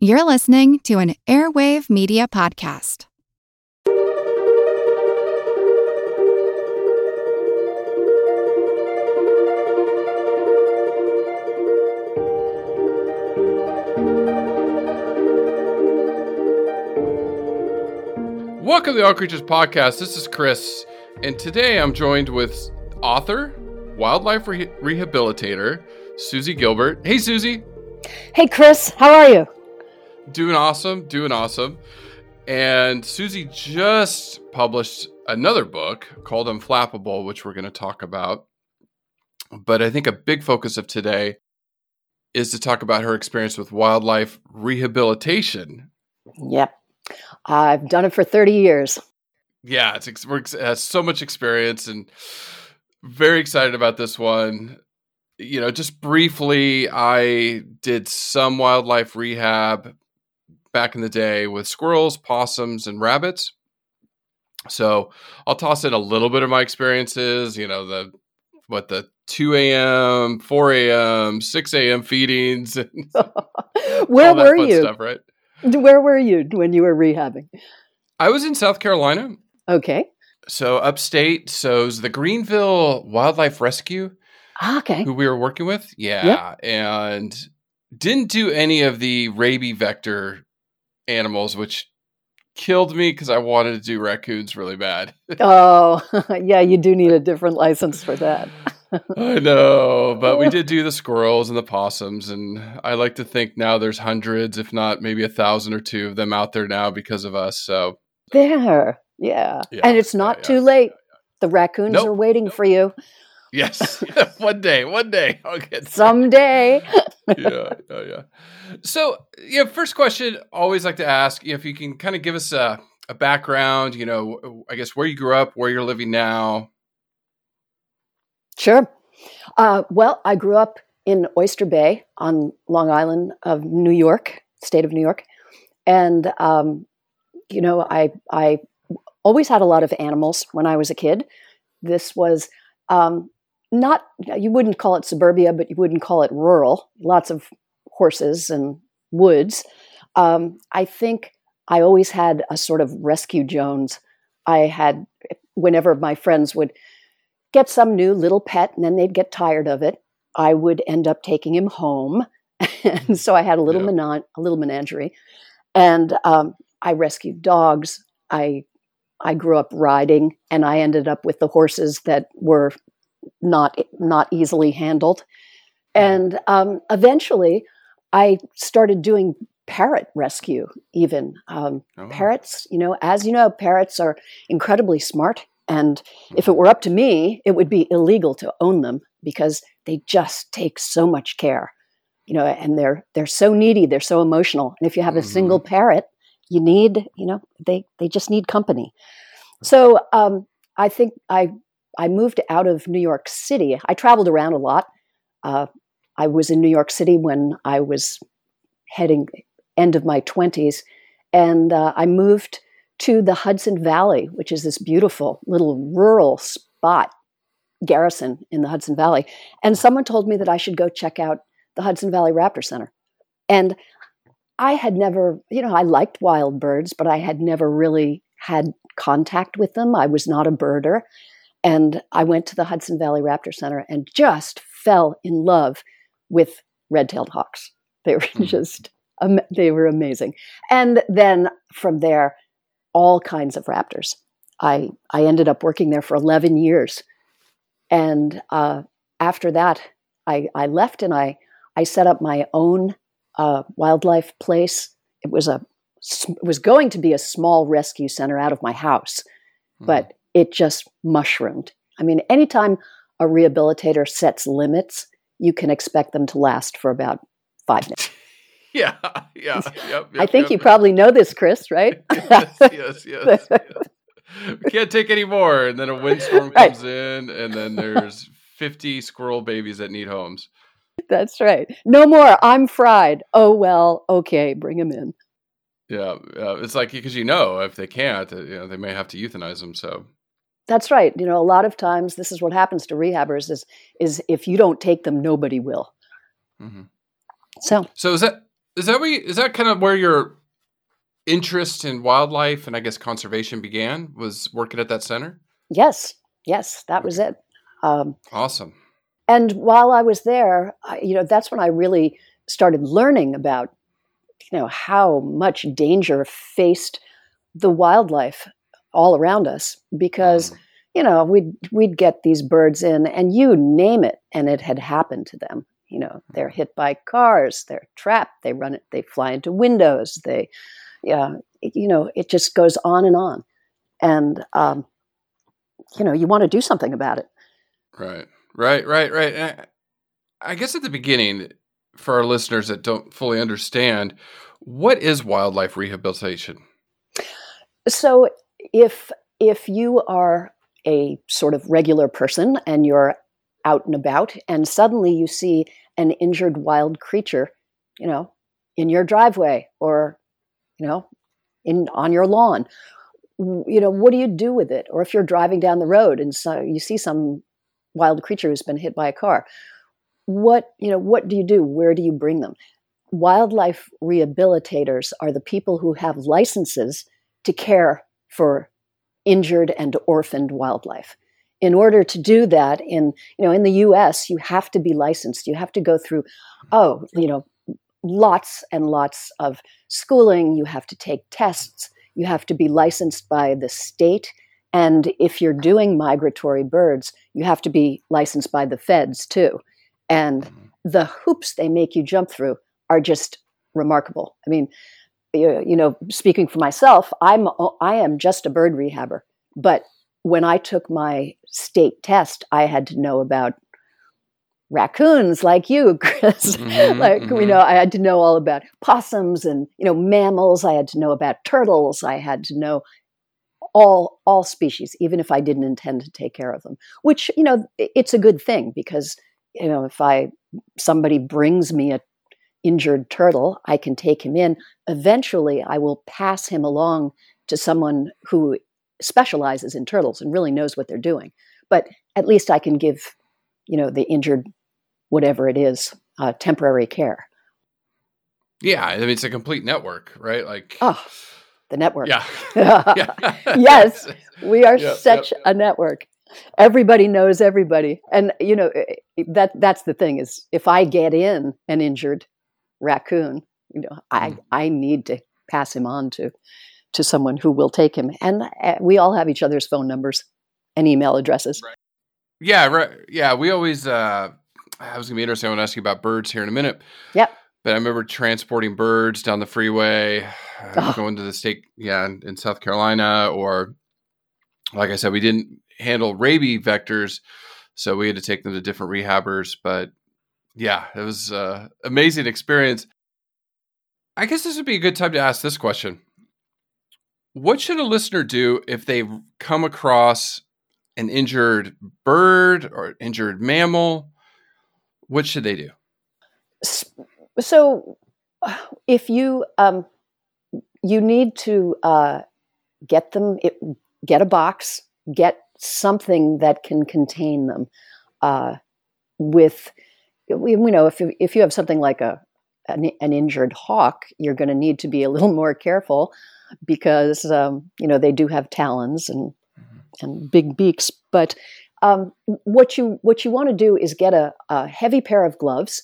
You're listening to an Airwave Media Podcast. Welcome to the All Creatures Podcast. This is Chris, and today I'm joined with author, wildlife re- rehabilitator, Suzie Gilbert. Hey, Suzie. Hey, Chris. How are you? Doing awesome. Doing awesome. And Suzie just published another book called Unflappable, which we're going to talk about. But I think a big focus of today is to talk about her experience with wildlife rehabilitation. Yep. I've done it for 30 years. Yeah, it's, it has so much experience and very excited about this one. You know, just briefly, I did some wildlife rehab back in the day with squirrels, possums, and rabbits. So I'll toss in a little bit of my experiences, you know, the what the 2 a.m., 4 a.m., 6 a.m. feedings. Where were you? Stuff, right? Where were you when you were rehabbing? I was in South Carolina. Okay. So upstate. So it was the Greenville Wildlife Rescue. Ah, okay. Who we were working with. Yeah. Yep. And didn't do any of the rabies vector animals, which killed me because I wanted to do raccoons really bad. oh, yeah, you do need a different license for that. I know, but we did do the squirrels and the possums, and I like to think now there's hundreds, if not maybe a thousand or two of them out there now because of us. So there, yeah, yeah and it's not yeah, too late. The raccoons nope. are waiting nope. for you. Yes, one day, one day I'll get someday. yeah, yeah, yeah. So, yeah, first question, always like to ask if you can kind of give us a, a background. You know, I guess where you grew up, where you're living now. Sure. Uh, well, I grew up in Oyster Bay on Long Island of New York, state of New York, and um, you know, I I always had a lot of animals when I was a kid. This was um, not you wouldn't call it suburbia, but you wouldn't call it rural. Lots of horses and woods. Um, I think I always had a sort of rescue Jones. I had whenever my friends would get some new little pet and then they'd get tired of it, I would end up taking him home. and so I had a little yeah. menan- a little menagerie, and um, I rescued dogs. I I grew up riding, and I ended up with the horses that were not not easily handled. And um, eventually, I started doing parrot rescue. Even um, oh. parrots, you know, as you know, parrots are incredibly smart. And if it were up to me, it would be illegal to own them because they just take so much care, you know, and they're they're so needy, they're so emotional. And if you have a mm-hmm. single parrot, you need, you know, they they just need company. So um, I think I I moved out of New York City. I traveled around a lot. Uh, I was in New York City when I was heading end of my twenties, and uh, I moved to the Hudson Valley, which is this beautiful little rural spot, garrison in the Hudson Valley. And someone told me that I should go check out the Hudson Valley Raptor Center. And I had never, you know, I liked wild birds, but I had never really had contact with them. I was not a birder. And I went to the Hudson Valley Raptor Center and just fell in love with red tailed hawks. They were hmm. just, um, they were amazing. And then from there, all kinds of raptors. I, I ended up working there for 11 years. And uh, after that, I, I left and I, I set up my own uh, wildlife place. It was a it was going to be a small rescue center out of my house, mm-hmm. but it just mushroomed. I mean, anytime a rehabilitator sets limits, you can expect them to last for about five minutes. Yeah, yeah. Yep, yep, I think yep, you probably know this, Chris, right? yes, yes, yes, yes. We can't take any more. And then a windstorm right. comes in, and then there's 50 squirrel babies that need homes. That's right. No more. I'm fried. Oh, well, okay, bring them in. Yeah, yeah. It's like because you know if they can't, uh, you know, they may have to euthanize them. So that's right. You know, a lot of times this is what happens to rehabbers is is if you don't take them, nobody will. Mm-hmm. So so is that is that we is that kind of where your interest in wildlife and I guess conservation began? Was working at that center? Yes, yes, that was it. Um, awesome. And while I was there, I, you know, that's when I really started learning about, you know, how much danger faced the wildlife all around us because. Mm you know, we'd we'd get these birds in, and you name it, and it had happened to them. You know, they're hit by cars, they're trapped, they run it, they fly into windows, they, yeah, you know, it just goes on and on, and um, you know, you want to do something about it. Right, right, right, right. I guess at the beginning, for our listeners that don't fully understand, what is wildlife rehabilitation? So, if if you are a sort of regular person and you're out and about and suddenly you see an injured wild creature, you know, in your driveway or, you know, in on your lawn, you know, what do you do with it? Or if you're driving down the road and so you see some wild creature who's been hit by a car, what, you know, what do you do? Where do you bring them? Wildlife rehabilitators are the people who have licenses to care for injured and orphaned wildlife. In order to do that in you know in the US you have to be licensed. You have to go through oh, you know, lots and lots of schooling, you have to take tests, you have to be licensed by the state and if you're doing migratory birds, you have to be licensed by the feds too. And mm-hmm. the hoops they make you jump through are just remarkable. I mean, you know, speaking for myself, I'm I am just a bird rehabber. But when I took my state test, I had to know about raccoons like you, Chris. Mm-hmm, like mm-hmm. you know, I had to know all about possums and you know mammals. I had to know about turtles. I had to know all all species, even if I didn't intend to take care of them. Which you know, it's a good thing because you know if I somebody brings me a injured turtle, I can take him in. Eventually, I will pass him along to someone who specializes in turtles and really knows what they're doing. But at least I can give, you know, the injured, whatever it is, uh, temporary care. Yeah, I mean it's a complete network, right? Like oh, the network. Yeah. yes, we are yep, such yep. a network. Everybody knows everybody, and you know eh, eh, that that's the thing is if I get in an injured raccoon, you know, I mm. I need to pass him on to to someone who will take him. And uh, we all have each other's phone numbers and email addresses. Right. Yeah, right. Yeah, we always. Uh, I was gonna be interesting. I want to ask you about birds here in a minute. Yep. But I remember transporting birds down the freeway, uh, oh. going to the state, yeah, in, in South Carolina, or like I said, we didn't handle rabies vectors, so we had to take them to different rehabbers. But yeah, it was an uh, amazing experience. I guess this would be a good time to ask this question. What should a listener do if they come across an injured bird or injured mammal? What should they do? So, if you um, you need to uh, get them, it, get a box, get something that can contain them. Uh, with we, we know if you, if you have something like a an, an injured hawk, you're going to need to be a little more careful because um, you know they do have talons and mm-hmm. and big beaks. But um, what you what you want to do is get a, a heavy pair of gloves.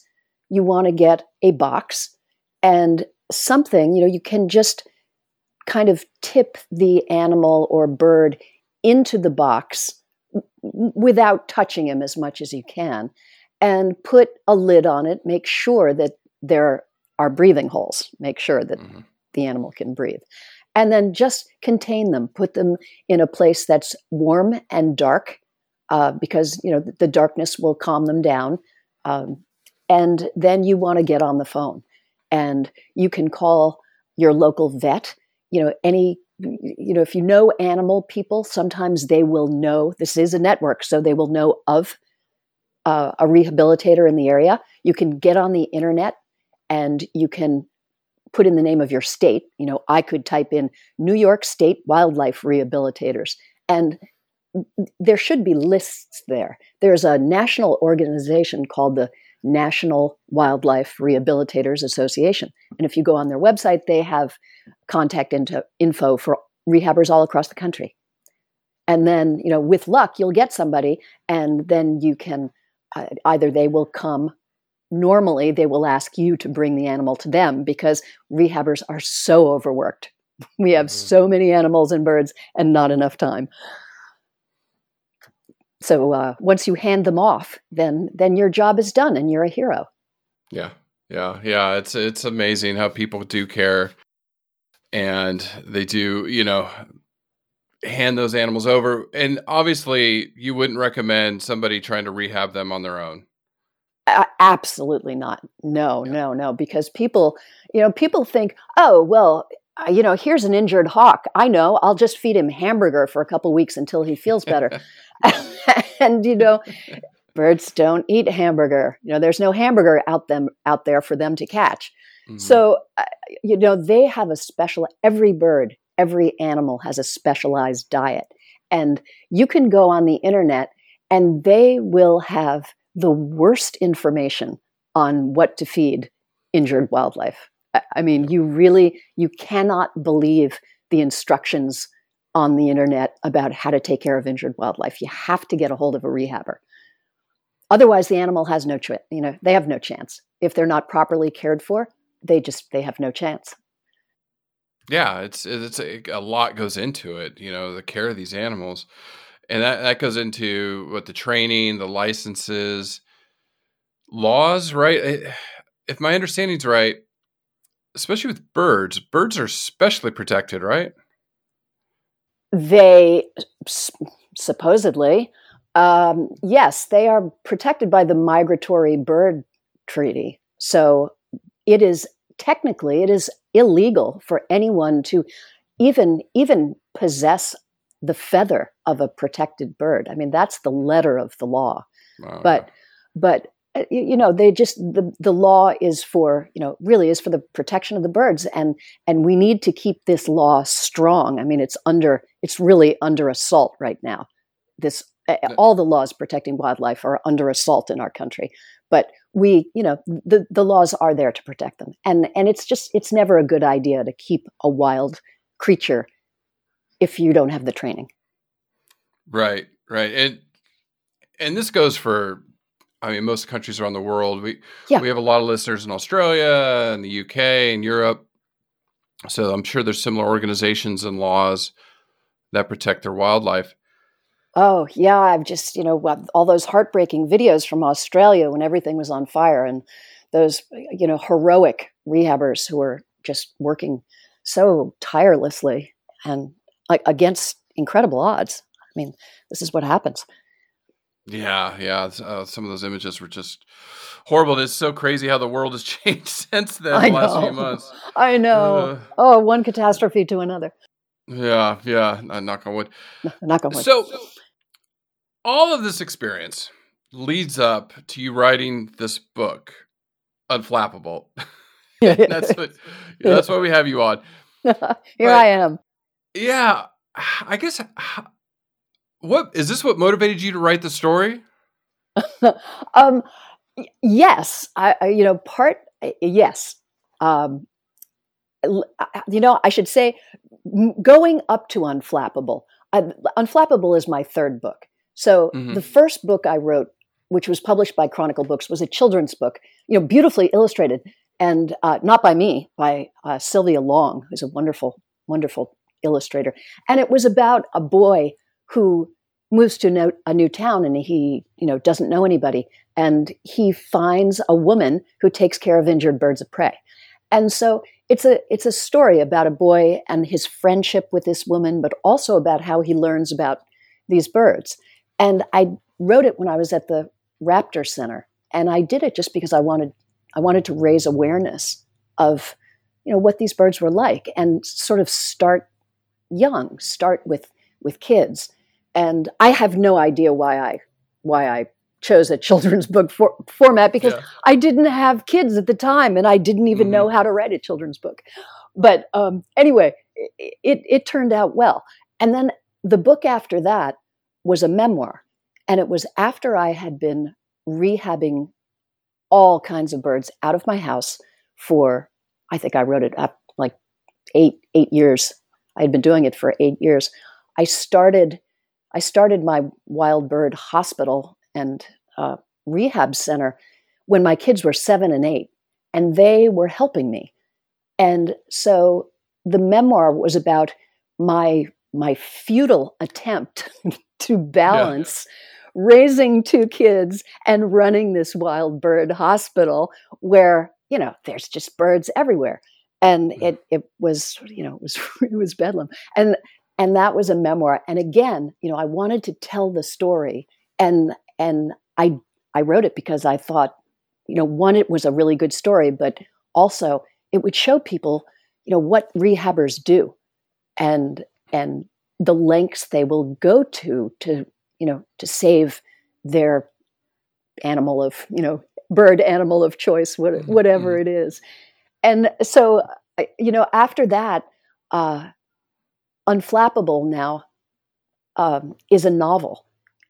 You want to get a box and something. You know, you can just kind of tip the animal or bird into the box without touching him as much as you can and put a lid on it make sure that there are breathing holes make sure that mm-hmm. the animal can breathe and then just contain them put them in a place that's warm and dark uh, because you know the darkness will calm them down um, and then you want to get on the phone and you can call your local vet you know any you know if you know animal people sometimes they will know this is a network so they will know of a rehabilitator in the area you can get on the internet and you can put in the name of your state. You know, I could type in New York State Wildlife Rehabilitators, and there should be lists there. There's a national organization called the National Wildlife Rehabilitators Association. And if you go on their website, they have contact into info for rehabbers all across the country. And then, you know, with luck, you'll get somebody, and then you can either they will come. Normally, they will ask you to bring the animal to them because rehabbers are so overworked. We have mm-hmm. so many animals and birds and not enough time. So uh, once you hand them off, then then your job is done and you're a hero. Yeah, yeah, yeah. It's it's amazing how people do care, and they do. You know, hand those animals over. And obviously, you wouldn't recommend somebody trying to rehab them on their own. Uh, absolutely not. No, yeah. no, no. Because people, you know, people think, oh, well, uh, you know, here's an injured hawk. I know. I'll just feed him hamburger for a couple weeks until he feels better. and you know, birds don't eat hamburger. You know, there's no hamburger out them out there for them to catch. Mm-hmm. So, uh, you know, they have a special. Every bird every animal has a specialized diet. And you can go on the internet and they will have the worst information on what to feed injured wildlife. I mean, you really you cannot believe the instructions on the internet about how to take care of injured wildlife. You have to get a hold of a rehabber. Otherwise, the animal has no chance. You know, they have no chance if they're not properly cared for. They just they have no chance. Yeah, it's it's a, a, lot goes into it. You know, the care of these animals, and that that goes into what the training, the licenses, laws. Right? If my understanding's right, especially with birds, birds are specially protected, right? They supposedly, um, yes, they are protected by the Migratory Bird Treaty. So it is technically it is illegal for anyone to even even possess the feather of a protected bird. I mean, that's the letter of the law. Wow. But but uh, you know they just the, the law is for you know really is for the protection of the birds and and we need to keep this law strong i mean it's under it's really under assault right now this all the laws protecting wildlife are under assault in our country but we you know the the laws are there to protect them. And and it's just it's never a good idea to keep a wild creature if you don't have the training. Right right. And and this goes for i mean most countries around the world. We yeah. we have a lot of listeners in australia and the uk and europe. So i'm sure there's similar organizations and laws that protect their wildlife Oh, yeah. I've just, you know, all those heartbreaking videos from Australia when everything was on fire and those, you know, heroic rehabbers who were just working so tirelessly and like against incredible odds. I mean, this is what happens. Yeah, yeah. Uh, some of those images were just horrible. It's so crazy how the world has changed since then. I the last few months. I know. Uh, oh, one catastrophe to another. Yeah, yeah. Knock on wood. Knock on wood. So, all of this experience leads up to you writing this book, Unflappable. that's what that's why we have you on. Here but, I am. Yeah, I guess. What is this? What motivated you to write the story? um, yes, I, I, you know part yes. Um, you know, I should say, going up to Unflappable. Uh, Unflappable is my third book. So mm-hmm. the first book I wrote, which was published by Chronicle Books, was a children's book, you know, beautifully illustrated, and uh, not by me, by uh, Sylvia Long, who's a wonderful, wonderful illustrator. And it was about a boy who moves to no, a new town and he, you know, doesn't know anybody, and he finds a woman who takes care of injured birds of prey. And so it's a it's a story about a boy and his friendship with this woman, but also about how he learns about these birds. And I wrote it when I was at the Raptor Center, and I did it just because I wanted I wanted to raise awareness of you know what these birds were like and sort of start young, start with with kids. And I have no idea why I why I chose a children's book for, format because yeah. I didn't have kids at the time and I didn't even mm-hmm. know how to write a children's book. But um, anyway, it, it, it turned out well. And then the book after that was a memoir. And it was after I had been rehabbing all kinds of birds out of my house for I think I wrote it up like eight eight years. I had been doing it for eight years. I started I started my wild bird hospital and uh, rehab center when my kids were seven and eight, and they were helping me. And so the memoir was about my my futile attempt to balance yeah. raising two kids and running this wild bird hospital where you know there's just birds everywhere and mm. it it was you know it was it was bedlam and and that was a memoir and again you know i wanted to tell the story and and i i wrote it because i thought you know one it was a really good story but also it would show people you know what rehabbers do and and the lengths they will go to to you know to save their animal of you know bird animal of choice mm-hmm, whatever mm-hmm. it is and so you know after that uh unflappable now um, is a novel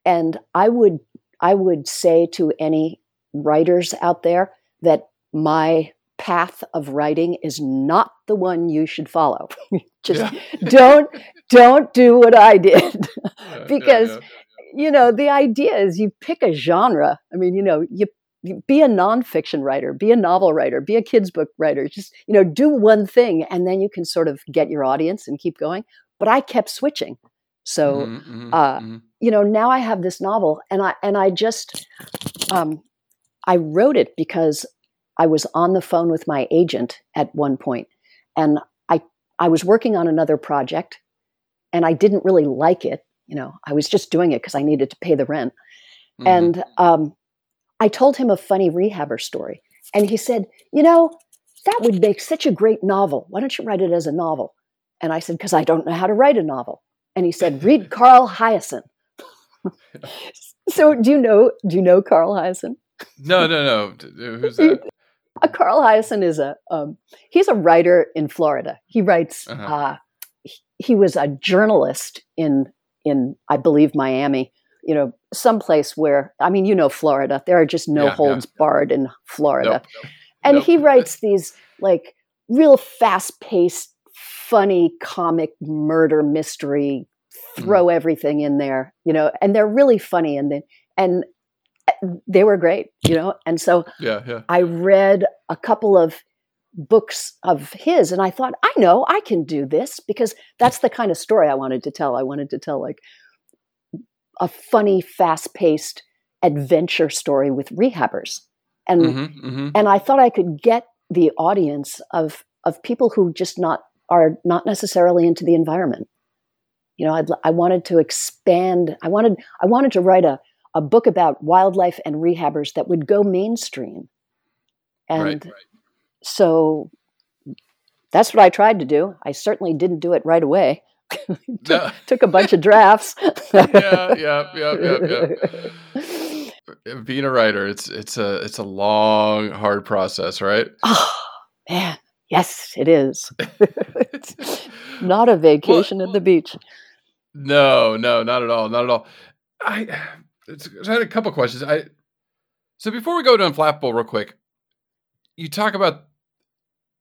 and i would i would say to any writers out there that my path of writing is not the one you should follow. Just don't don't do what I did because you know the idea is you pick a genre. I mean, you know, you, you be a nonfiction writer, be a novel writer, be a kids book writer. Just you know, do one thing, and then you can sort of get your audience and keep going. But I kept switching, so mm-hmm, mm-hmm, uh, mm-hmm. you know now I have this novel, and I and I just um, I wrote it because I was on the phone with my agent at one point, and I I was working on another project, and I didn't really like it. You know, I was just doing it because I needed to pay the rent, mm-hmm. and um, I told him a funny rehabber story, and he said, "You know, that would make such a great novel. Why don't you write it as a novel?" And I said, "Because I don't know how to write a novel." And he said, "Read Carl Hiaasen." so, do you know? Do you know Carl Hiaasen? No, no, no. Who's that? Uh, Carl Hiaasen is a um, he's a writer in Florida. He writes. Uh-huh. Uh, he, he was a journalist in in I believe Miami. You know, someplace where I mean, you know, Florida. There are just no yeah, holds yeah. barred in Florida, nope, nope, and nope. he writes these like real fast paced, funny comic murder mystery. Throw mm. everything in there, you know, and they're really funny. And then and they were great, you know. And so yeah, yeah. I read a couple of books of his and I thought, I know, I can do this because that's the kind of story I wanted to tell. I wanted to tell like a funny, fast-paced adventure story with rehabbers. And mm-hmm, mm-hmm. and I thought I could get the audience of of people who just not are not necessarily into the environment. You know, I'd, I wanted to expand. I wanted I wanted to write a a book about wildlife and rehabbers that would go mainstream. And right, right. so that's what I tried to do. I certainly didn't do it right away. took, no. took, a bunch of drafts. yeah, yeah, yeah, yeah, yeah. Being a writer, it's it's a it's a long, hard process, right? Oh man, yes, it is. it's not a vacation well, at the beach. No, no, not at all, not at all. I I had a couple questions. I so before we go to Unflappable, real quick, you talk about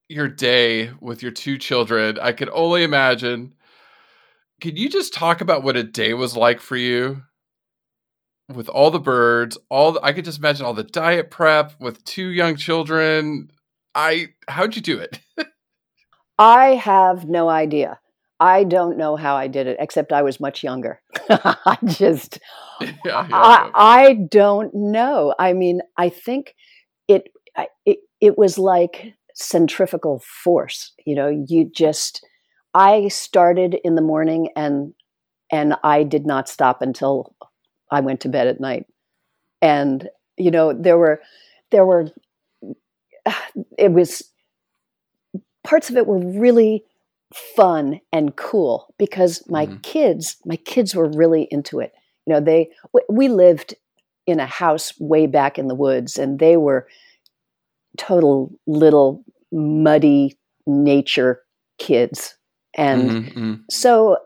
your day with your two children. I could only imagine. Could you just talk about what a day was like for you with all the birds? All the, I could just imagine all the diet prep with two young children. I how'd you do it? I have no idea. I don't know how I did it, except I was much younger. I just, yeah, yeah, I, I, don't know. I mean, I think it, it, it was like centrifugal force. You know, you just, I started in the morning and, and I did not stop until I went to bed at night. And, you know, there were, there were, it was, parts of it were really fun and cool because my mm-hmm. kids my kids were really into it you know they we lived in a house way back in the woods and they were total little muddy nature kids and mm-hmm, mm-hmm. so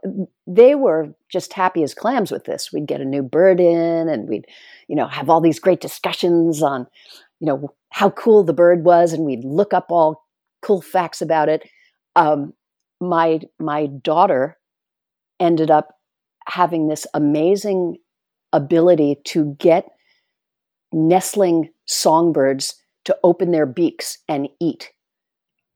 they were just happy as clams with this we'd get a new bird in and we'd you know have all these great discussions on you know how cool the bird was, and we'd look up all cool facts about it. Um, my my daughter ended up having this amazing ability to get nestling songbirds to open their beaks and eat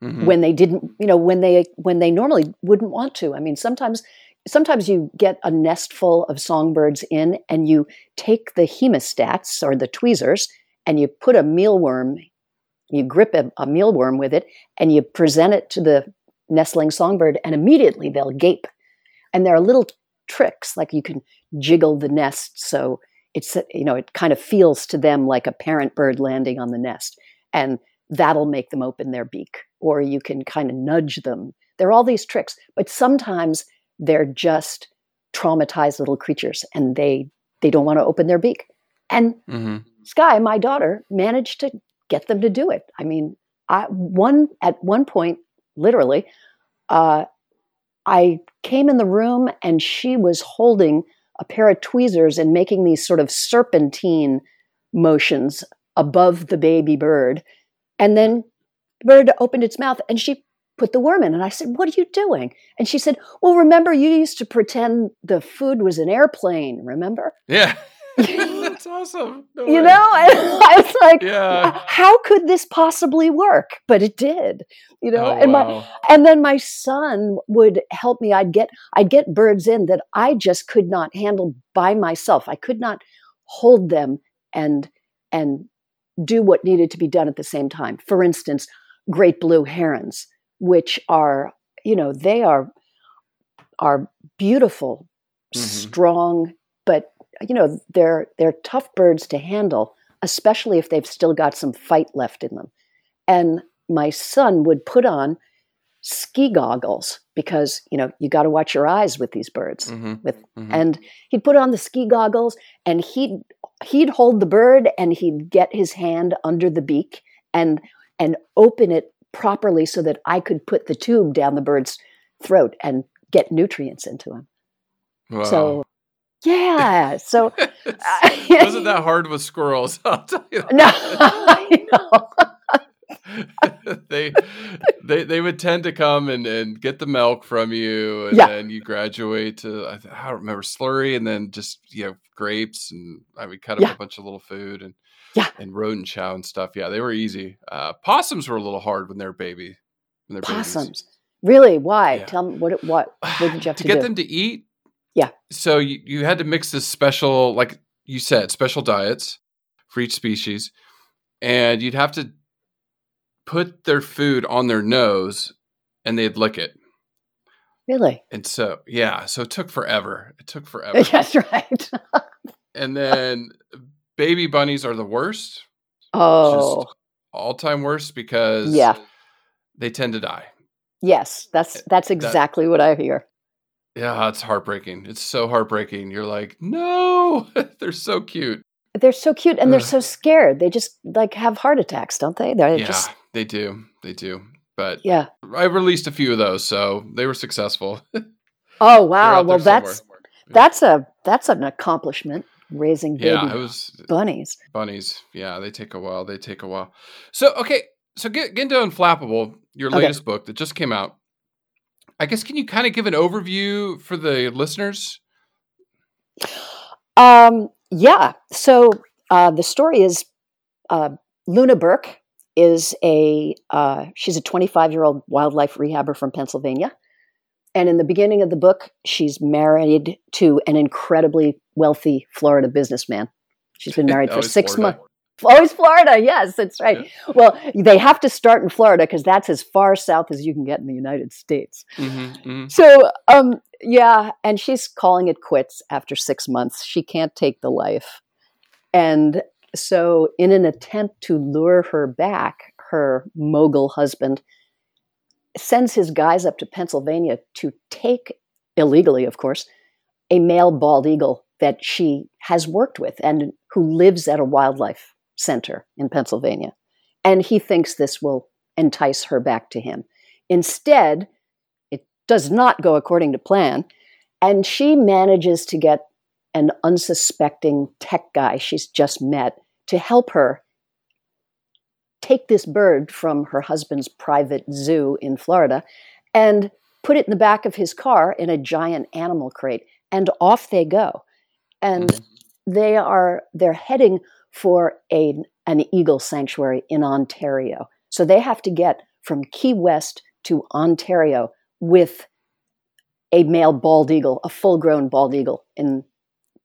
mm-hmm. when they didn't you know when they when they normally wouldn't want to i mean sometimes sometimes you get a nest full of songbirds in and you take the hemostats or the tweezers and you put a mealworm you grip a, a mealworm with it and you present it to the nestling songbird and immediately they'll gape. And there are little tricks like you can jiggle the nest so it's you know it kind of feels to them like a parent bird landing on the nest and that'll make them open their beak or you can kind of nudge them. There are all these tricks but sometimes they're just traumatized little creatures and they they don't want to open their beak. And mm-hmm. sky my daughter managed to get them to do it. I mean i one at one point literally uh, i came in the room and she was holding a pair of tweezers and making these sort of serpentine motions above the baby bird and then the bird opened its mouth and she put the worm in. And I said, What are you doing? And she said, Well, remember, you used to pretend the food was an airplane, remember? Yeah. That's awesome. No you way. know, I, I, was like, yeah. how could this possibly work? But it did. You know, oh, and wow. my and then my son would help me. I'd get I'd get birds in that I just could not handle by myself. I could not hold them and and do what needed to be done at the same time. For instance, great blue herons which are you know they are are beautiful mm-hmm. strong but you know they're they're tough birds to handle especially if they've still got some fight left in them and my son would put on ski goggles because you know you got to watch your eyes with these birds mm-hmm. with mm-hmm. and he'd put on the ski goggles and he'd he'd hold the bird and he'd get his hand under the beak and and open it properly so that I could put the tube down the bird's throat and get nutrients into him. Wow. So, yeah. So, it wasn't that hard with squirrels? I'll tell you. No, I know. they they they would tend to come and, and get the milk from you and yeah. then you graduate to I, I, don't remember slurry and then just you know grapes and I would cut up yeah. a bunch of little food and yeah. And rodent chow and stuff. Yeah, they were easy. Uh, possums were a little hard when they're baby. When they're possums. Babies. Really? Why? Yeah. Tell me what what what did you have to, to get do? them to eat? Yeah. So you, you had to mix this special, like you said, special diets for each species, and you'd have to put their food on their nose, and they'd lick it. Really? And so, yeah, so it took forever. It took forever. That's right. and then baby bunnies are the worst. Oh, all time worst because yeah, they tend to die. Yes, that's eh, that's exactly that, what I hear. Yeah, it's heartbreaking. It's so heartbreaking. You're like, no, they're so cute. They're so cute, and they're so scared. They just like have heart attacks, don't they? They're yeah, just... they do. They do. But yeah, I released a few of those, so they were successful. oh wow! Well, that's somewhere. that's a that's an accomplishment raising baby yeah, it was bunnies. Bunnies, yeah, they take a while. They take a while. So okay, so get, get into Unflappable, your okay. latest book that just came out. I guess can you kind of give an overview for the listeners? Um, yeah. So uh, the story is uh, Luna Burke is a uh, she's a 25 year old wildlife rehabber from Pennsylvania. And in the beginning of the book, she's married to an incredibly wealthy Florida businessman. She's been married for six months. Always Florida, yes, that's right. Yeah. Well, they have to start in Florida because that's as far south as you can get in the United States. Mm-hmm, mm-hmm. So, um, yeah, and she's calling it quits after six months. She can't take the life. And so, in an attempt to lure her back, her mogul husband sends his guys up to Pennsylvania to take, illegally, of course, a male bald eagle that she has worked with and who lives at a wildlife center in Pennsylvania. And he thinks this will entice her back to him. Instead, it does not go according to plan. And she manages to get an unsuspecting tech guy she's just met to help her take this bird from her husband's private zoo in Florida and put it in the back of his car in a giant animal crate and off they go and mm-hmm. they are they're heading for a an eagle sanctuary in Ontario so they have to get from Key West to Ontario with a male bald eagle a full grown bald eagle in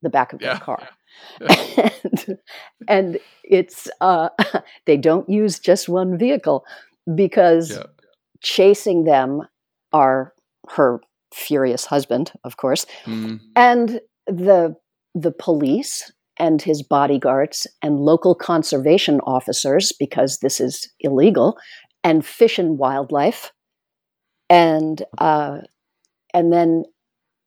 the back of yeah. their car and, and, it's uh, they don't use just one vehicle because yeah. chasing them are her furious husband, of course, mm. and the the police and his bodyguards and local conservation officers because this is illegal, and fish and wildlife, and uh, and then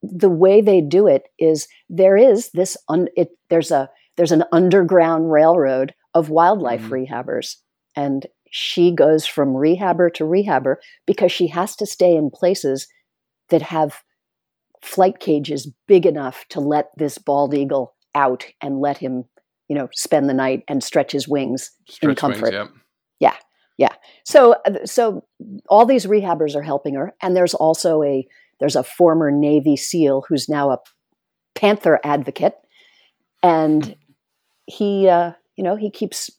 the way they do it is there is this un, it, there's a there's an underground railroad of wildlife mm-hmm. rehabbers and she goes from rehabber to rehabber because she has to stay in places that have flight cages big enough to let this bald eagle out and let him you know spend the night and stretch his wings stretch in comfort wings, yeah. yeah yeah so so all these rehabbers are helping her and there's also a there's a former Navy SEAL who's now a Panther advocate, and he, uh, you know, he keeps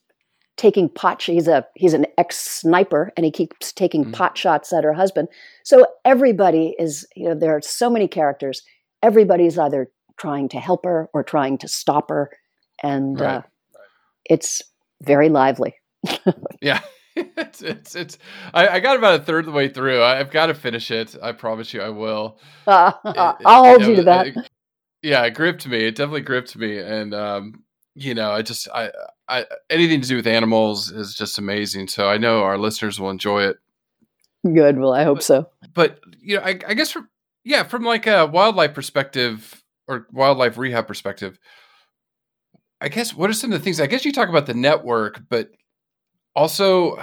taking pot. He's a he's an ex sniper, and he keeps taking mm-hmm. pot shots at her husband. So everybody is, you know, there are so many characters. Everybody's either trying to help her or trying to stop her, and right. uh, it's very lively. yeah. it's it's, it's I, I, got about a third of the way through. I, have got to finish it. I promise you, I will. Uh, it, I'll hold you to that. It, yeah, it gripped me. It definitely gripped me, and um, you know, I just I I anything to do with animals is just amazing. So I know our listeners will enjoy it. Good. Well, I hope but, so. But you know, I, I guess from yeah, from like a wildlife perspective or wildlife rehab perspective, I guess what are some of the things? I guess you talk about the network, but also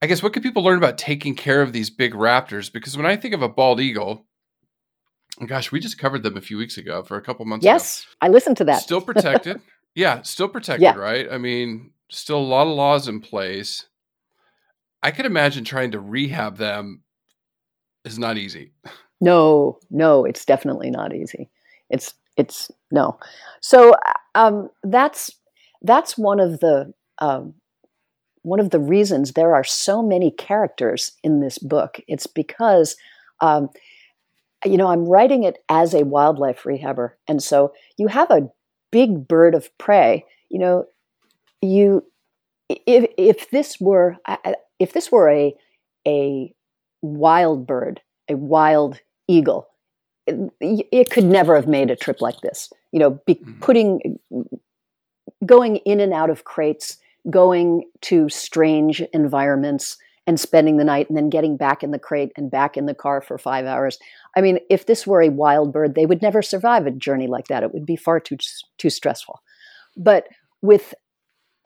i guess what could people learn about taking care of these big raptors because when i think of a bald eagle gosh we just covered them a few weeks ago for a couple months yes ago. i listened to that still protected yeah still protected yeah. right i mean still a lot of laws in place i could imagine trying to rehab them is not easy no no it's definitely not easy it's it's no so um that's that's one of the um, one of the reasons there are so many characters in this book. It's because, um, you know, I'm writing it as a wildlife rehabber, and so you have a big bird of prey. You know, you if if this were if this were a a wild bird, a wild eagle, it, it could never have made a trip like this. You know, be, mm-hmm. putting going in and out of crates going to strange environments and spending the night and then getting back in the crate and back in the car for five hours. I mean, if this were a wild bird, they would never survive a journey like that. It would be far too too stressful. But with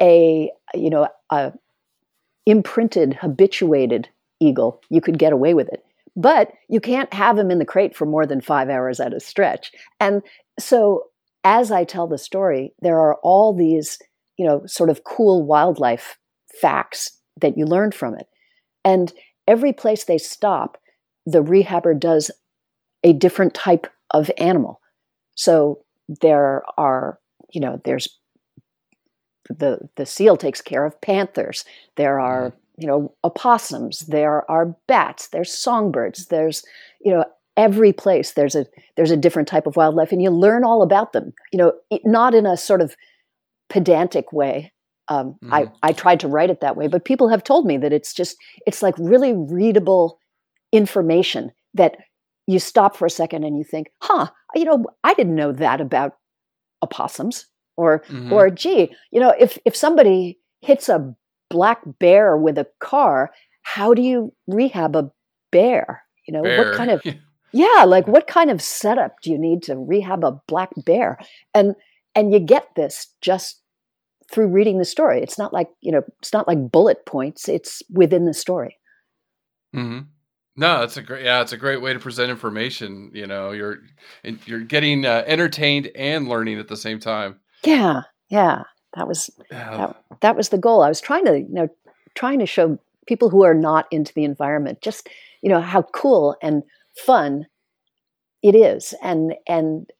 a you know a imprinted, habituated eagle, you could get away with it. But you can't have him in the crate for more than five hours at a stretch. And so, as I tell the story, there are all these you know, sort of cool wildlife facts that you learn from it. And every place they stop, the rehabber does a different type of animal. So there are, you know, there's the the seal takes care of panthers. There are, mm-hmm. You know, opossums. There are bats. There's songbirds. There's, you know, every place there's a there's a different type of wildlife, and you learn all about them. You know, not in a sort of pedantic way. Um, mm-hmm. I, I tried to write it that way, but people have told me that it's just, it's like really readable information that you stop for a second and you think, huh, you know, I didn't know that about opossums. Or, mm-hmm. or gee, you know, if, if somebody hits a black bear with a car, how do you rehab a bear? You know, bear. what kind of, yeah, like what kind of setup do you need to rehab a black bear? And and you get this just through reading the story it's not like you know it's not like bullet points it's within the story mm-hmm. no it's a great yeah it's a great way to present information you know you're you're getting uh, entertained and learning at the same time yeah yeah That was that, that was the goal. I was trying to, you know, trying to show people who are not into the environment just, you know, how cool and fun it is, and and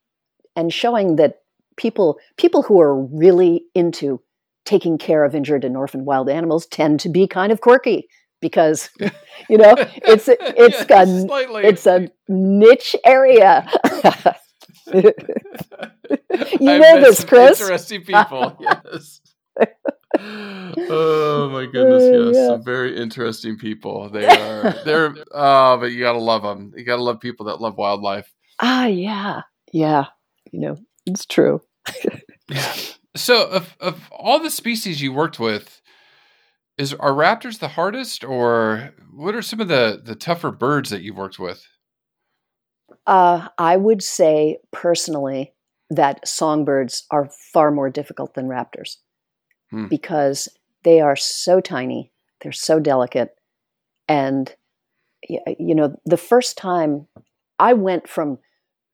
and showing that people people who are really into taking care of injured and orphaned wild animals tend to be kind of quirky because you know it's it's Yeah, a slightly. it's a niche area. you I've know this, Chris. Interesting people. yes. oh my goodness! Oh, Yes, yeah. some very interesting people. They are. They're. Oh, but you gotta love them. You gotta love people that love wildlife. ah, yeah, yeah. You know, it's true. So, of of all the species you worked with, is are raptors the hardest, or what are some of the the tougher birds that you've worked with? Uh, I would say personally that songbirds are far more difficult than raptors Hmm. because they are so tiny, they're so delicate, and you know, the first time I went from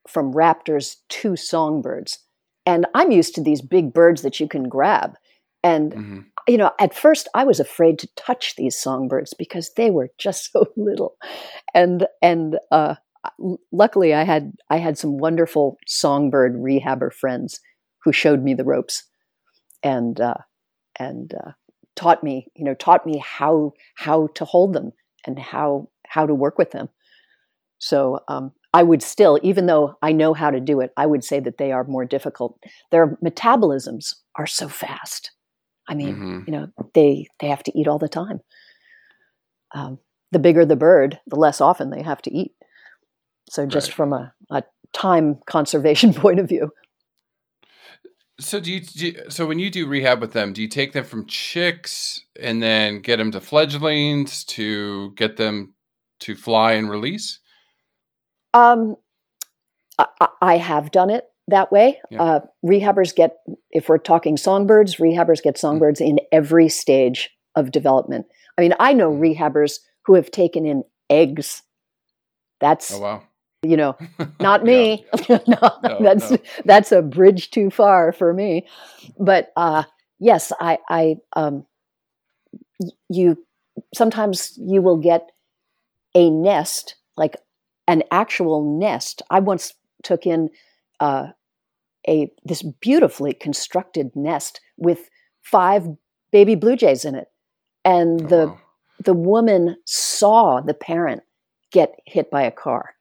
from raptors to songbirds, and I'm used to these big birds that you can grab, and hmm you know, at first I was afraid to touch these songbirds because they were just so little, and and uh, luckily I had I had some wonderful songbird rehabber friends who showed me the ropes, and uh, and uh, taught me you know taught me how how to hold them and how how to work with them. So um, I would still, even though I know how to do it, I would say that they are more difficult. Their metabolisms are so fast. I mean, hmm you know they they have to eat all the time um, the bigger the bird the less often they have to eat so just Right. from a, a time conservation point of view So do you, do you- So when you do rehab with them, do you take them from chicks and then get them to fledglings to get them to fly and release? um, I, I- have done it that way Yeah. uh, rehabbers get if we're talking songbirds rehabbers get songbirds in every stage of development i mean i know Mm. rehabbers who have taken in eggs that's Oh wow! You know not me no, No, that's no. that's a bridge too far for me but uh yes i i um you sometimes you will get a nest like an actual nest i once took in uh a this beautifully constructed nest with five baby blue jays in it and Oh, the wow. the woman saw the parent get hit by a car.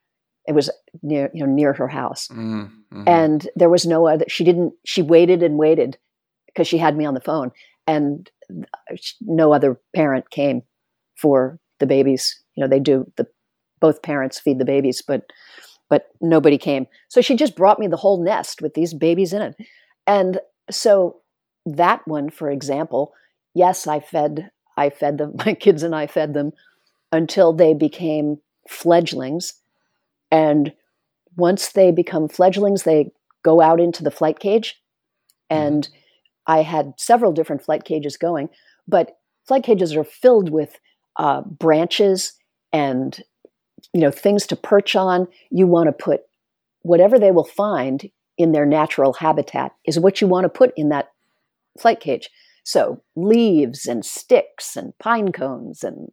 It was near you know near her house, Mhm, mhm. and there was no other. She didn't. She waited and waited because she had me on the phone, and no other parent came for the babies. You know they do the both parents feed the babies, but but nobody came. So she just brought me the whole nest with these babies in it, and so that one, for example, yes, I fed I fed them. My kids and I fed them until they became fledglings. And once they become fledglings, they go out into the flight cage. And I had several different flight cages going, but flight cages are filled with uh, branches and you know things to perch on. You want to put whatever they will find in their natural habitat is what you want to put in that flight cage. So leaves and sticks and pine cones and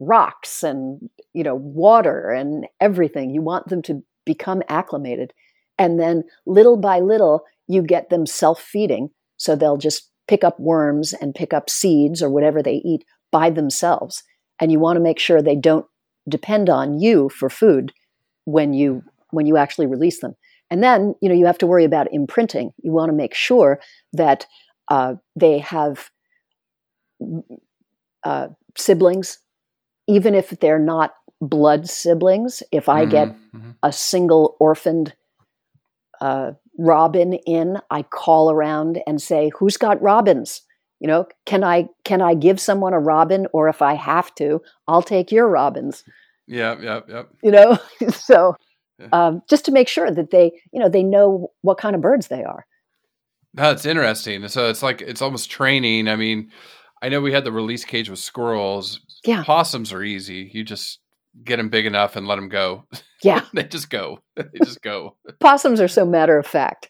rocks and you know water and everything. You want them to become acclimated, and then little by little you get them self-feeding. So they'll just pick up worms and pick up seeds or whatever they eat by themselves. And you want to make sure they don't depend on you for food when you when you actually release them. And then you know you have to worry about imprinting. You want to make sure that uh, they have uh, siblings, even if they're not blood siblings. If I get Mhm, mhm. a single orphaned uh, robin in, I call around and say, "Who's got robins? You know, can I can I give someone a robin, or if I have to, I'll take your robins." Yep, yep, yep. You know, so Yeah. um, just to make sure that they, you know, they know what kind of birds they are. That's interesting. So it's like it's almost training. I mean, I know we had the release cage with squirrels. Yeah. Possums are easy. You just get them big enough and let them go. Yeah. they just go. They just go. Possums are so matter of fact.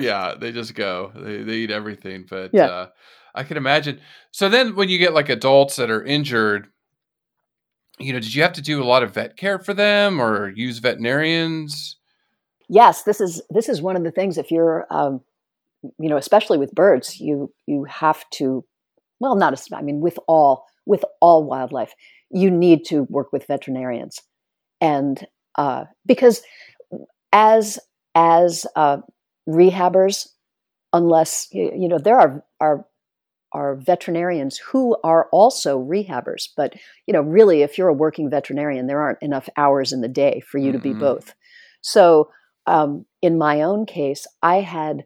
yeah, they just go. They they eat everything. But Yeah. uh, I can imagine. So then, when you get like adults that are injured, you know, did you have to do a lot of vet care for them or use veterinarians? yes, this is this is one of the things. If you're, um, you know, especially with birds, you you have to. Well, not as I mean, with all with all wildlife, you need to work with veterinarians, and uh, because as as uh, rehabbers, unless you, you know there are are are veterinarians who are also rehabbers, but you know really, if you're a working veterinarian, there aren't enough hours in the day for you to be Mhm. both. So um, in my own case, I had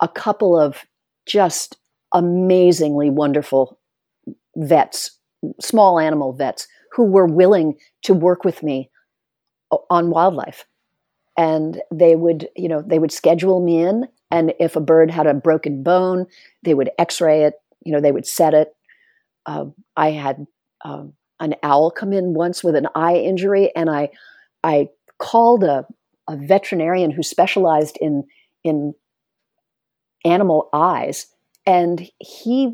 a couple of just amazingly wonderful vets, small animal vets, who were willing to work with me on wildlife. And they would, you know, they would schedule me in. And if a bird had a broken bone, they would x ray it, you know, they would set it. Um, I had um, an owl come in once with an eye injury, and I, I called a, a veterinarian who specialized in in animal eyes, and he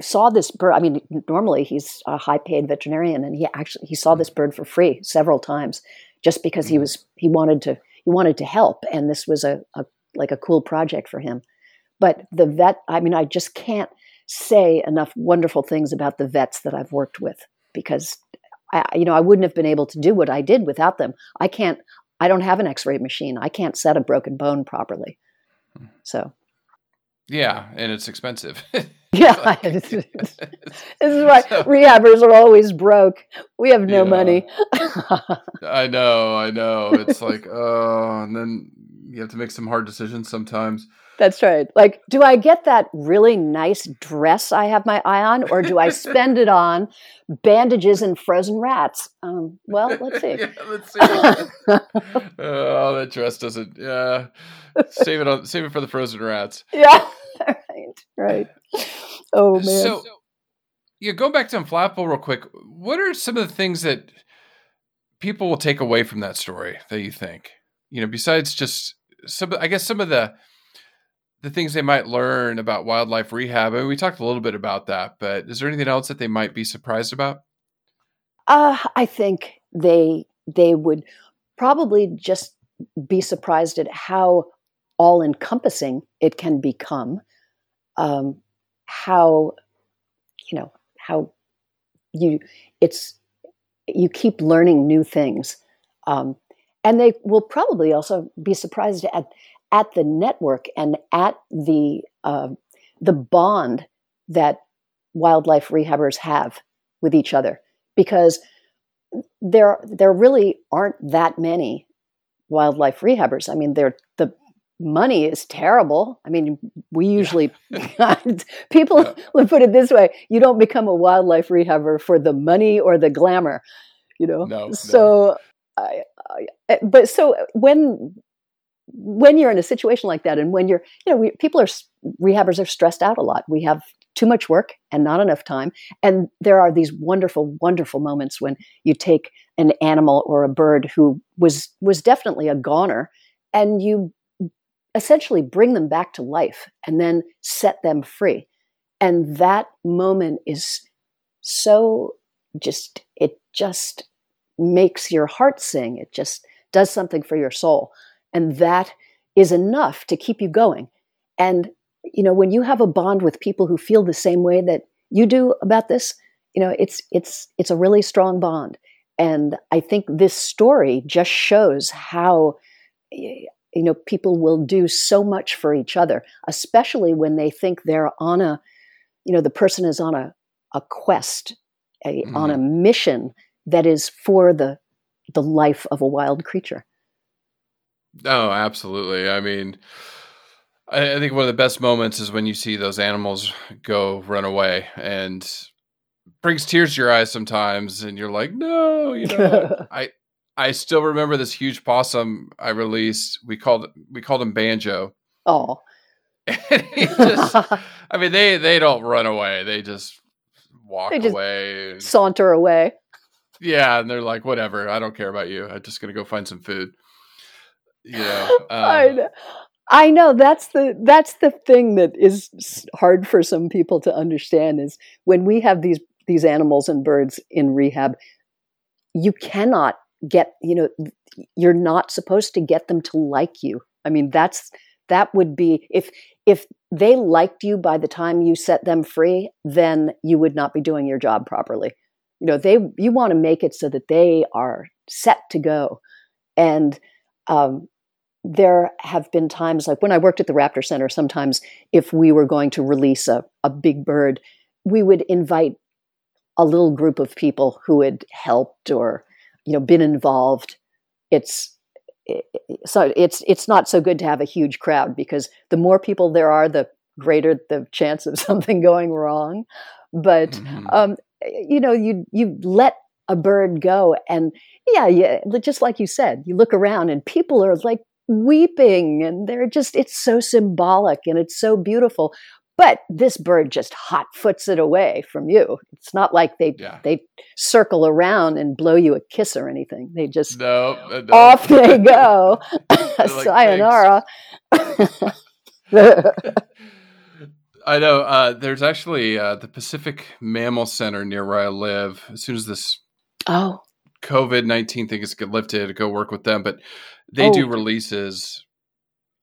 saw this bird. I mean, normally he's a high paid veterinarian, and he actually he saw this bird for free several times, just because he Mhm. was he wanted to he wanted to help, and this was a, a like a cool project for him. But the vet, I mean, I just can't say enough wonderful things about the vets that I've worked with because I, you know, I wouldn't have been able to do what I did without them. I can't. I don't have an X-ray machine. I can't set a broken bone properly. So Yeah, and it's expensive. yeah, this is this is why So- rehabbers are always broke. We have no Yeah. money. I know, I know. It's like, oh, and then you have to make some hard decisions sometimes. That's right. Like, do I get that really nice dress I have my eye on, or do I spend it on bandages and frozen rats? Um, well, let's see. yeah, let's see. oh, that dress doesn't. Yeah, save it on. Save it for the frozen rats. yeah, right, right. Oh man. So, yeah, go back to Unflappable real quick. What are some of the things that people will take away from that story that you think? You know, besides just some, I guess some of the the things they might learn about wildlife rehab. I mean, we talked a little bit about that, but is there anything else that they might be surprised about? Uh, I think they they would probably just be surprised at how all encompassing it can become. Um, how you know how you it's you keep learning new things, um, and they will probably also be surprised at at the network and at the uh, the bond that wildlife rehabbers have with each other because there there really aren't that many wildlife rehabbers. I mean, they're the money is terrible. I mean, we usually people Yeah. would put it this way: you don't become a wildlife rehabber for the money or the glamour, you know. No, no. So, I, I, but so when when you're in a situation like that, and when you're, you know, we, people are rehabbers are stressed out a lot. We have too much work and not enough time, and there are these wonderful, wonderful moments when you take an animal or a bird who was was definitely a goner, and you essentially bring them back to life and then set them free. And that moment is so just it just makes your heart sing. It just does something for your soul. And that is enough to keep you going. And you know, when you have a bond with people who feel the same way that you do about this, you know, it's it's it's a really strong bond. And I think this story just shows how you know people will do so much for each other, especially when they think they're on a you know the person is on a a quest, a, on a mm-hmm. mission that is for the the life of a wild creature. Oh, absolutely. I mean, I, I think one of the best moments is when you see those animals go run away and brings tears to your eyes sometimes, and you're like, no, you know. I I still remember this huge possum I released. We called we called him Banjo. Oh, just, I mean, they they don't run away. They just walk They just away. and- saunter away. yeah, and they're like, whatever, I don't care about you. I'm just gonna go find some food. You know, I um, know. I know that's the that's the thing that is hard for some people to understand is when we have these these animals and birds in rehab, you cannot get you know you're not supposed to get them to like you. I mean that's that would be if if they liked you by the time you set them free, then you would not be doing your job properly. You know they you want to make it so that they are set to go, and um, there have been times like when I worked at the Raptor Center, sometimes if we were going to release a, a big bird, we would invite a little group of people who had helped or you know been involved. It's it, so it's it's not so good to have a huge crowd because the more people there are, the greater the chance of something going wrong. But mhm. um, you know, you you let a bird go, and yeah, yeah, just like you said, you look around and people are like weeping, and they're just it's so symbolic and it's so beautiful. But this bird just hot foots it away from you. It's not like they yeah. they circle around and blow you a kiss or anything. They just No, uh, no. off they go. Sayonara. I know. Uh, there's actually uh, the Pacific Mammal Center near where I live. As soon as this oh, COVID nineteen thing is get lifted, go work with them. But they do Oh. releases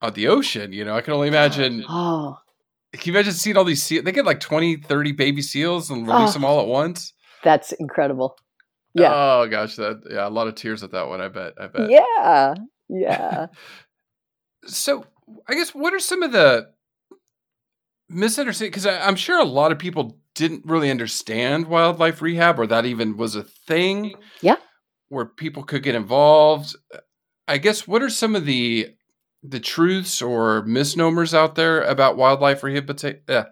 on the ocean. You know, I can only imagine. oh, Can you imagine seeing all these seals? They get like 20, 30 baby seals and ah. release Oh. them all at once. that's incredible. Yeah. Oh gosh, that yeah, a lot of tears at that one. I bet. I bet. Yeah. Yeah. So, I guess what are some of the misunderstandings? Because I'm sure a lot of people didn't really understand wildlife rehab, or that even was a thing. Yeah. where people could get involved. I guess what are some of the the truths or misnomers out there about wildlife rehabilitation? Uh,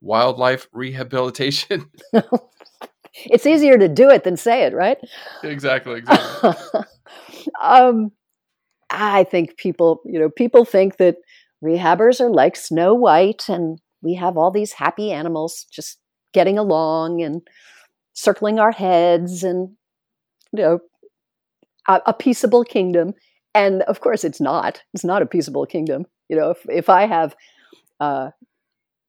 wildlife rehabilitation. it's easier to do it than say it, right? exactly. Exactly. um, I think people, you know, people think that rehabbers are like Snow White and we have all these happy animals just getting along and circling our heads and, you know, a, a peaceable kingdom. And of course, it's not. It's not a peaceable kingdom. You know, if, if I have, uh,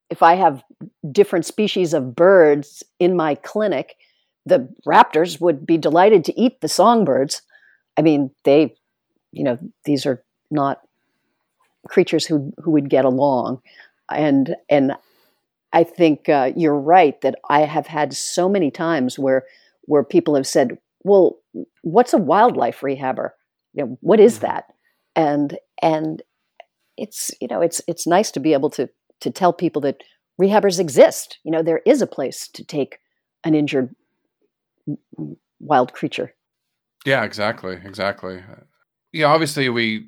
if I have different species of birds in my clinic, the raptors would be delighted to eat the songbirds. I mean, they, you know, these are not creatures who who would get along, and and I think uh, you're right that I have had so many times where where people have said, "Well, what's a wildlife rehabber? You know, what is Mhm. that?" And and it's you know it's it's nice to be able to to tell people that rehabbers exist. You know, there is a place to take an injured wild creature. Yeah, exactly, exactly. Yeah, obviously we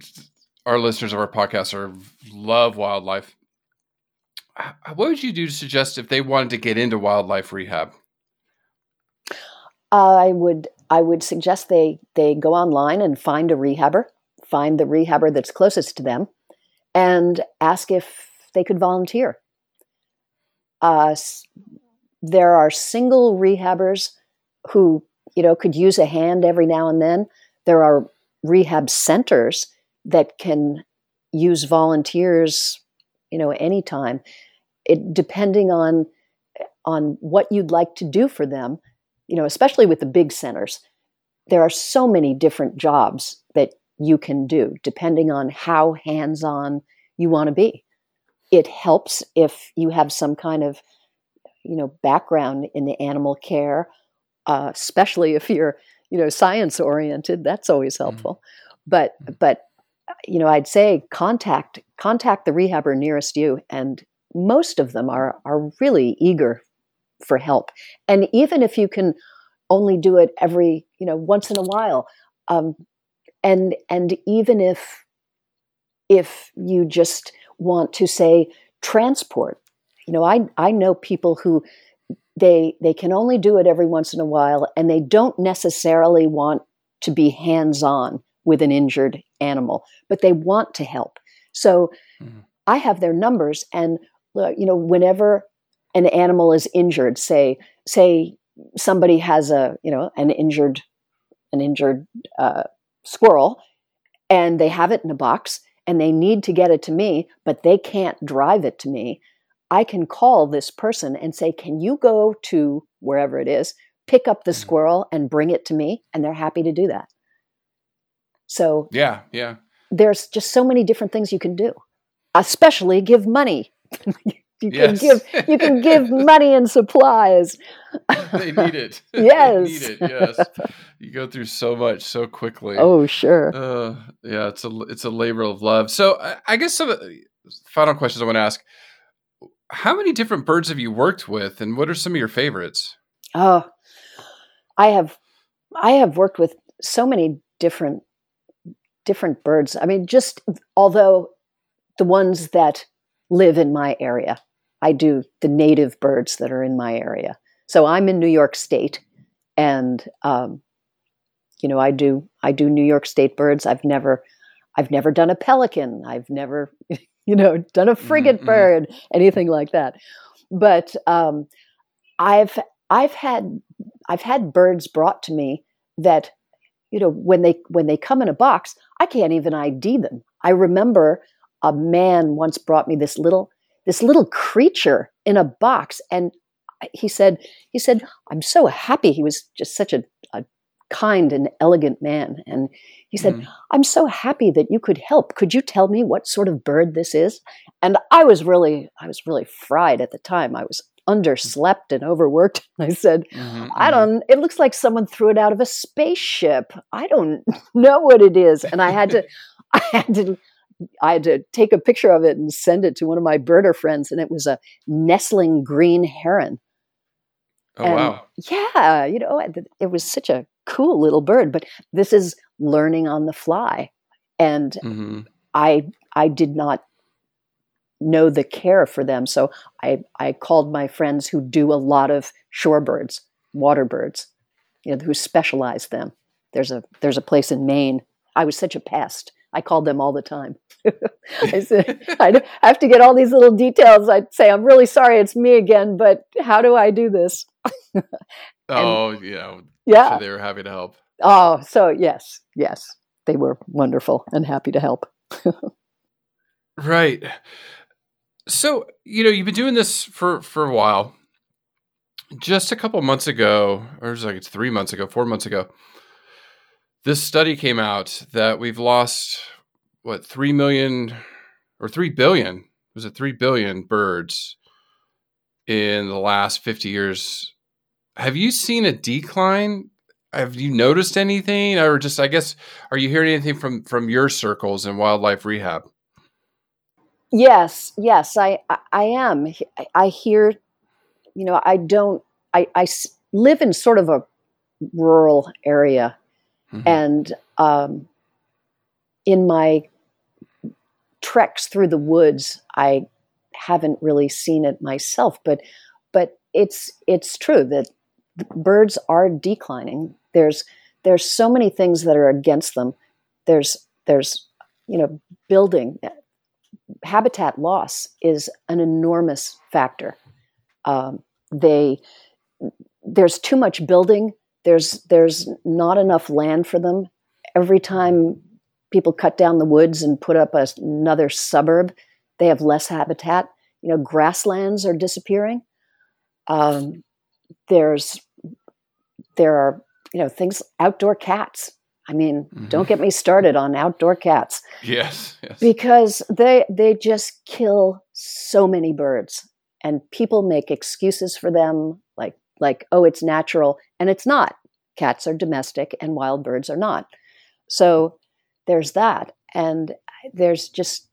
our listeners of our podcast are love wildlife. What would you do to suggest if they wanted to get into wildlife rehab? I would I would suggest they they go online and find a rehabber, find the rehabber that's closest to them, and ask if they could volunteer. Uh, there are single rehabbers who you know could use a hand every now and then. There are rehab centers that can use volunteers, you know, anytime. It depending on on what you'd like to do for them you know, especially with the big centers, there are so many different jobs that you can do depending on how hands on you want to be. It helps if you have some kind of, you know, background in the animal care, uh, especially if you're, you know, science oriented. That's always helpful. But, but, you know, I'd say contact contact the rehabber nearest you, and most of them are are really eager for help. And even if you can only do it every, you know, once in a while, um, and and even if if you just want to say transport, you know, I I know people who they they can only do it every once in a while, and they don't necessarily want to be hands on with an injured animal, but they want to help. So Mhm. I have their numbers, and you know, whenever an animal is injured, say say somebody has a you know an injured an injured uh, squirrel and they have it in a box and they need to get it to me, but they can't drive it to me, I can call this person and say, Can you go to wherever it is, pick up the Mm-hmm. squirrel and bring it to me? And they're happy to do that. So Yeah, yeah. there's just so many different things you can do, especially give money. you can Yes. give you can give money and supplies. they need it. Yes. they need it. Yes. You go through so much so quickly. Oh, sure. Uh, yeah, it's a it's a labor of love. So I, I guess some of the final questions I want to ask: How many different birds have you worked with, and what are some of your favorites? Oh, I have I have worked with so many different different birds. I mean, just although the ones that live in my area, I do the native birds that are in my area. So I'm in New York State, and um, you know, I do I do New York State birds. I've never I've never done a pelican. I've never you know done a frigate mhm. bird, anything like that. But um, I've I've had I've had birds brought to me that you know when they when they come in a box I can't even ID them. I remember a man once brought me this little this little creature in a box and he said he said I'm so happy he was just such a, a kind and elegant man and he said Mhm. I'm so happy that you could help. Could you tell me what sort of bird this is? And I was really, I was really fried at the time. I was underslept and overworked. I said, Mhm, I mhm. don't, it looks like someone threw it out of a spaceship. I don't know what it is. And I had to, I had to, I had to take a picture of it and send it to one of my birder friends. And it was a nestling green heron. Oh and- wow! Yeah, you know, it- was such a cool little bird, but this is learning on the fly. And hmm I I did not know the care for them, so I I called my friends who do a lot of shorebirds, water birds, you know, who specialize them. There's a there's a place in Maine. I was such a pest. I called them all the time. I said I have to get all these little details. I'd say I'm really sorry, it's me again, but how do I do this? Oh yeah, Yeah. So they were happy to help. Oh, so yes, yes, they were wonderful and happy to help. Right. So, you know, you've been doing this for for a while. Just a couple months ago, or it was like it's 3 months ago, 4 months ago, this study came out that we've lost what 3 million or 3 billion, was it 3 billion birds in the last 50 years. Have you seen a decline? Have you noticed anything or just I guess are you hearing anything from from your circles in wildlife rehab? Yes, yes, I, I, am. I hear, you know, I don't, i i live in sort of a rural area, Mhm. and um, in my treks through the woods, I haven't really seen it myself, but, but it's it's true that birds are declining. There's there's so many things that are against them. There's there's you know building habitat loss is an enormous factor. Um, they there's too much building. There's there's not enough land for them. Every time people cut down the woods and put up a, another suburb, they have less habitat. You know, grasslands are disappearing. Um, there's there are you know things outdoor cats. I mean, Mhm. don't get me started on outdoor cats Yes, yes. because they they just kill so many birds and people make excuses for them like like oh it's natural and it's not. Cats are domestic and wild birds are not. So there's that. And there's just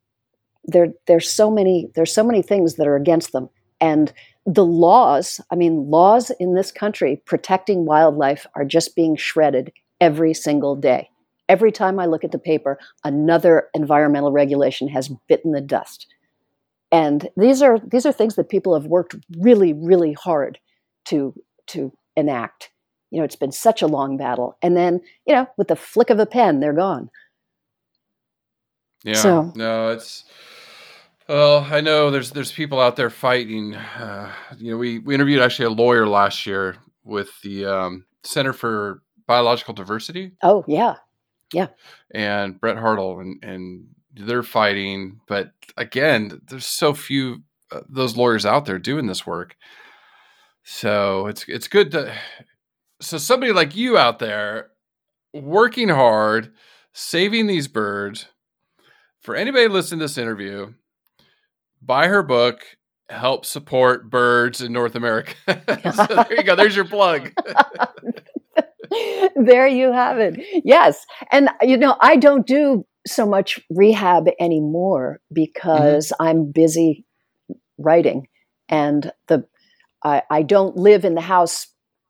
there there's so many there's so many things that are against them. And the laws i mean laws in this country protecting wildlife are just being shredded every single day. Every time i look at the paper another environmental regulation has bitten the dust. And these are these are things that people have worked really really hard to to enact you know it's been such a long battle and then you know with the flick of a pen they're gone Yeah. So- no, it's well, I know there's there's people out there fighting. Uh, you know, we we interviewed actually a lawyer last year with the um, Center for biological diversity. Oh yeah, yeah. And Brett Hartl and and they're fighting, but again, there's so few uh, those lawyers out there doing this work. So it's it's good to so somebody like you out there working hard, saving these birds. For anybody listening to this interview, buy her book, help support birds in North America. so there you go. There's your plug. there you have it. Yes. And, you know, I don't do so much rehab anymore because mm-hmm. I'm busy writing and the I, I don't live in the house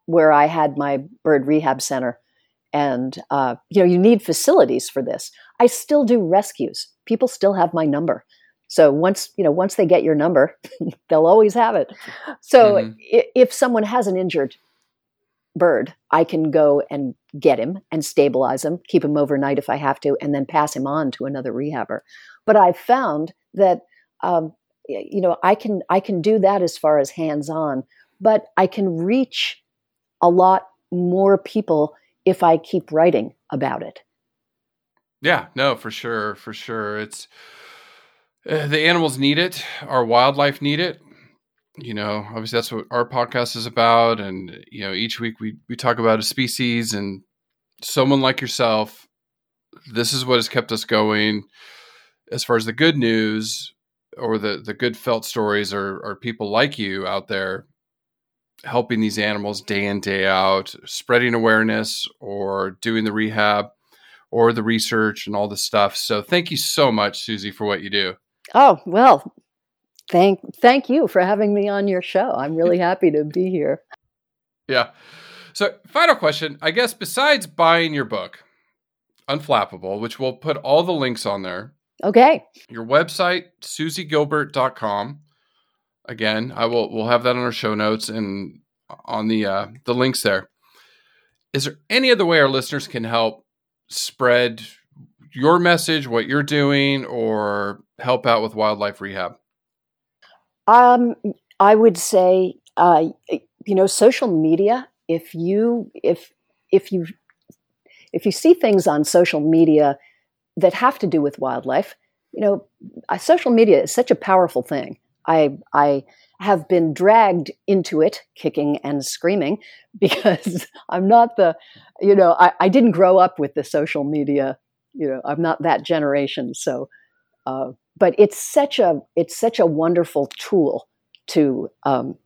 where I had my bird rehab center. And, uh, you know, you need facilities for this. I still do rescues. People still have my number. So once, you know, once they get your number, they'll always have it. So mm-hmm. if someone has an injured bird, I can go and get him and stabilize him, keep him overnight if I have to, and then pass him on to another rehabber. But I've found that um, you know I can I can do that as far as hands on, but I can reach a lot more people if I keep writing about it. Yeah, no, for sure, for sure. It's uh, the animals need it, our wildlife need it, you know, obviously that's what our podcast is about. And, you know, each week we, we talk about a species and someone like yourself, this is what has kept us going as far as the good news or the, the good felt stories or are people like you out there helping these animals day in, day out, spreading awareness or doing the rehab or the research and all the stuff. So thank you so much, Suzie, for what you do. Oh, well, thank thank you for having me on your show. I'm really happy to be here. Yeah. So, final question, I guess besides buying your book, Unflappable, which we'll put all the links on there. Okay. Your website, suziegilbert.com. Again, I will we'll have that on our show notes and on the uh, the links there. Is there any other way our listeners can help spread your message, what you're doing, or help out with wildlife rehab? Um, I would say, uh, you know, social media. If you if if you if you see things on social media that have to do with wildlife, you know, uh, social media is such a powerful thing. I I have been dragged into it, kicking and screaming, because I'm not the, you know, I, I didn't grow up with the social media. You know, I'm not that generation, so. Uh, but it's such a it's such a wonderful tool to um,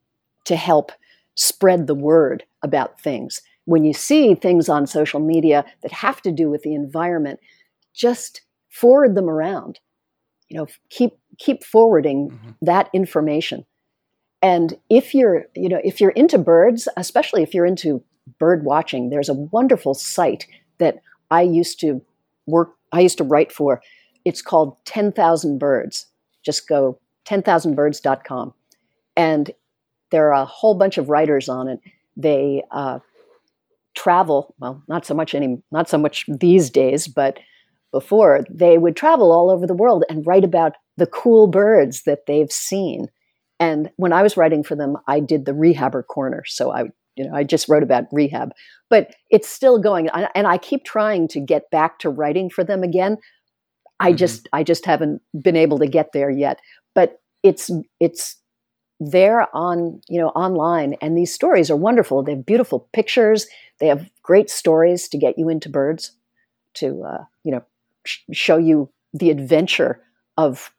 to help spread the word about things. When you see things on social media that have to do with the environment, just forward them around. You know, keep keep forwarding mm-hmm. that information. And if you're, you know, if you're into birds, especially if you're into bird watching, there's a wonderful site that I used to work I used to write for it's called 10,000 Birds. Just go 10,000birds.com. And there are a whole bunch of writers on it. They uh, travel, well, not so much any, not so much these days, but before they would travel all over the world and write about the cool birds that they've seen. And when I was writing for them, I did the rehabber corner. So I, you know, I just wrote about rehab, but it's still going. And I keep trying to get back to writing for them again. I mm-hmm. just I just haven't been able to get there yet. But it's it's there on you know online, and these stories are wonderful. They have beautiful pictures. They have great stories to get you into birds, to uh, you know sh- show you the adventure of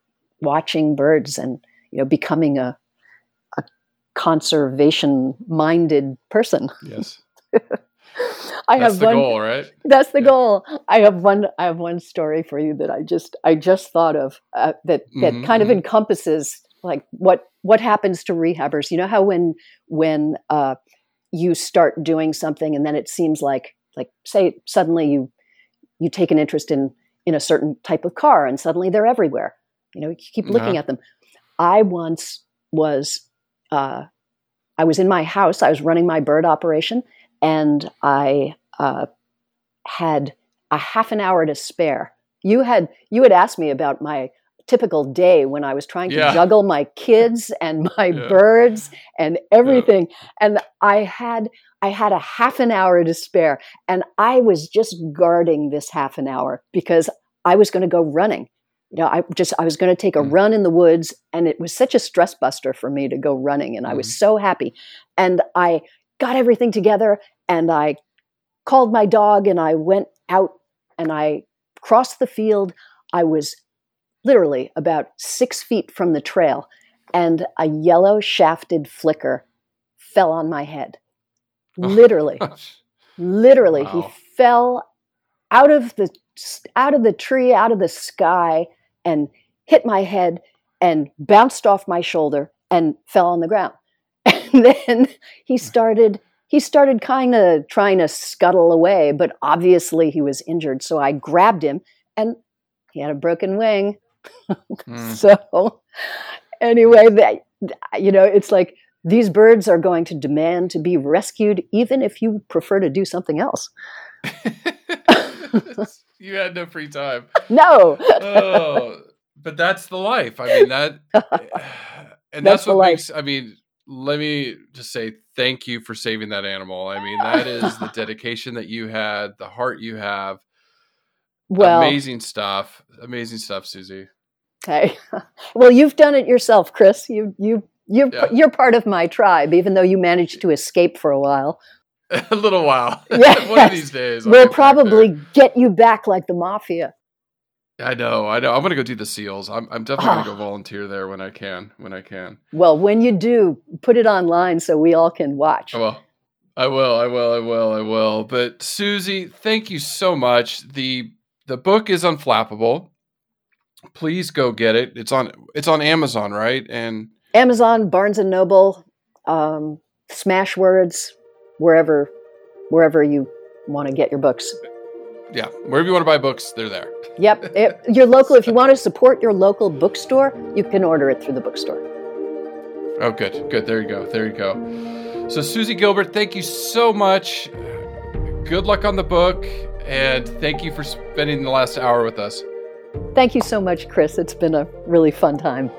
watching birds and you know becoming a a conservation minded person. Yes. I that's have the one, goal, right? That's the goal. I have one. I have one story for you that I just I just thought of uh, that that mm-hmm, kind mm-hmm. of encompasses like what what happens to rehabbers. You know how when when uh, you start doing something and then it seems like like say suddenly you you take an interest in in a certain type of car and suddenly they're everywhere. You know, you keep looking uh-huh. at them. I once was uh, I was in my house. I was running my bird operation and I uh, had a half an hour to spare. You had you had asked me about my typical day when I was trying to Yeah. juggle my kids and my Yeah. birds and everything. And I had I had a half an hour to spare, and I was just guarding this half an hour because I was going to go running. You know, I just I was going to take a Mm. run in the woods, and it was such a stress buster for me to go running, and I was so happy. And I got everything together, and I called my dog, and I went out, and I crossed the field. I was literally about six feet from the trail, and a yellow shafted flicker fell on my head. Oh, literally, literally, Wow. he fell out of the out of the tree, out of the sky, and hit my head and bounced off my shoulder and fell on the ground. And then he started he started kind of trying to scuttle away, but obviously he was injured. So I grabbed him and he had a broken wing. Mm. So anyway, that you know, it's like these birds are going to demand to be rescued, even if you prefer to do something else. you had no free time. No, Oh, but that's the life. I mean that, and That's that's, what life. makes. I mean, let me just say thank you for saving that animal. I mean, that is the dedication that you had, the heart you have. Well, amazing stuff. Amazing stuff, Suzie. hey, well, you've done it yourself, Chris. You you you Yeah. you're part of my tribe, even though you managed to escape for a while. a little while. Yes. One of these days. I'll We'll get back there. probably get you back like the mafia. I know. I know. I'm gonna go do the seals. I'm. I'm definitely gonna Ah. go volunteer there when I can. When I can. Well, when you do, put it online so we all can watch. I will. I will. I will. I will. I will. But Suzie, thank you so much. the The book is unflappable. Please go get it. It's on. It's on Amazon, right? And Amazon, Barnes and Noble, um, Smashwords, wherever wherever you want to get your books. yeah, wherever you want to buy books, they're there. Yep, it, your local. If you want to support your local bookstore, you can order it through the bookstore. Oh, good. Good. There you go. There you go. So, Suzie Gilbert, thank you so much. Good luck on the book, and thank you for spending the last hour with us. Thank you so much, Chris. It's been a really fun time.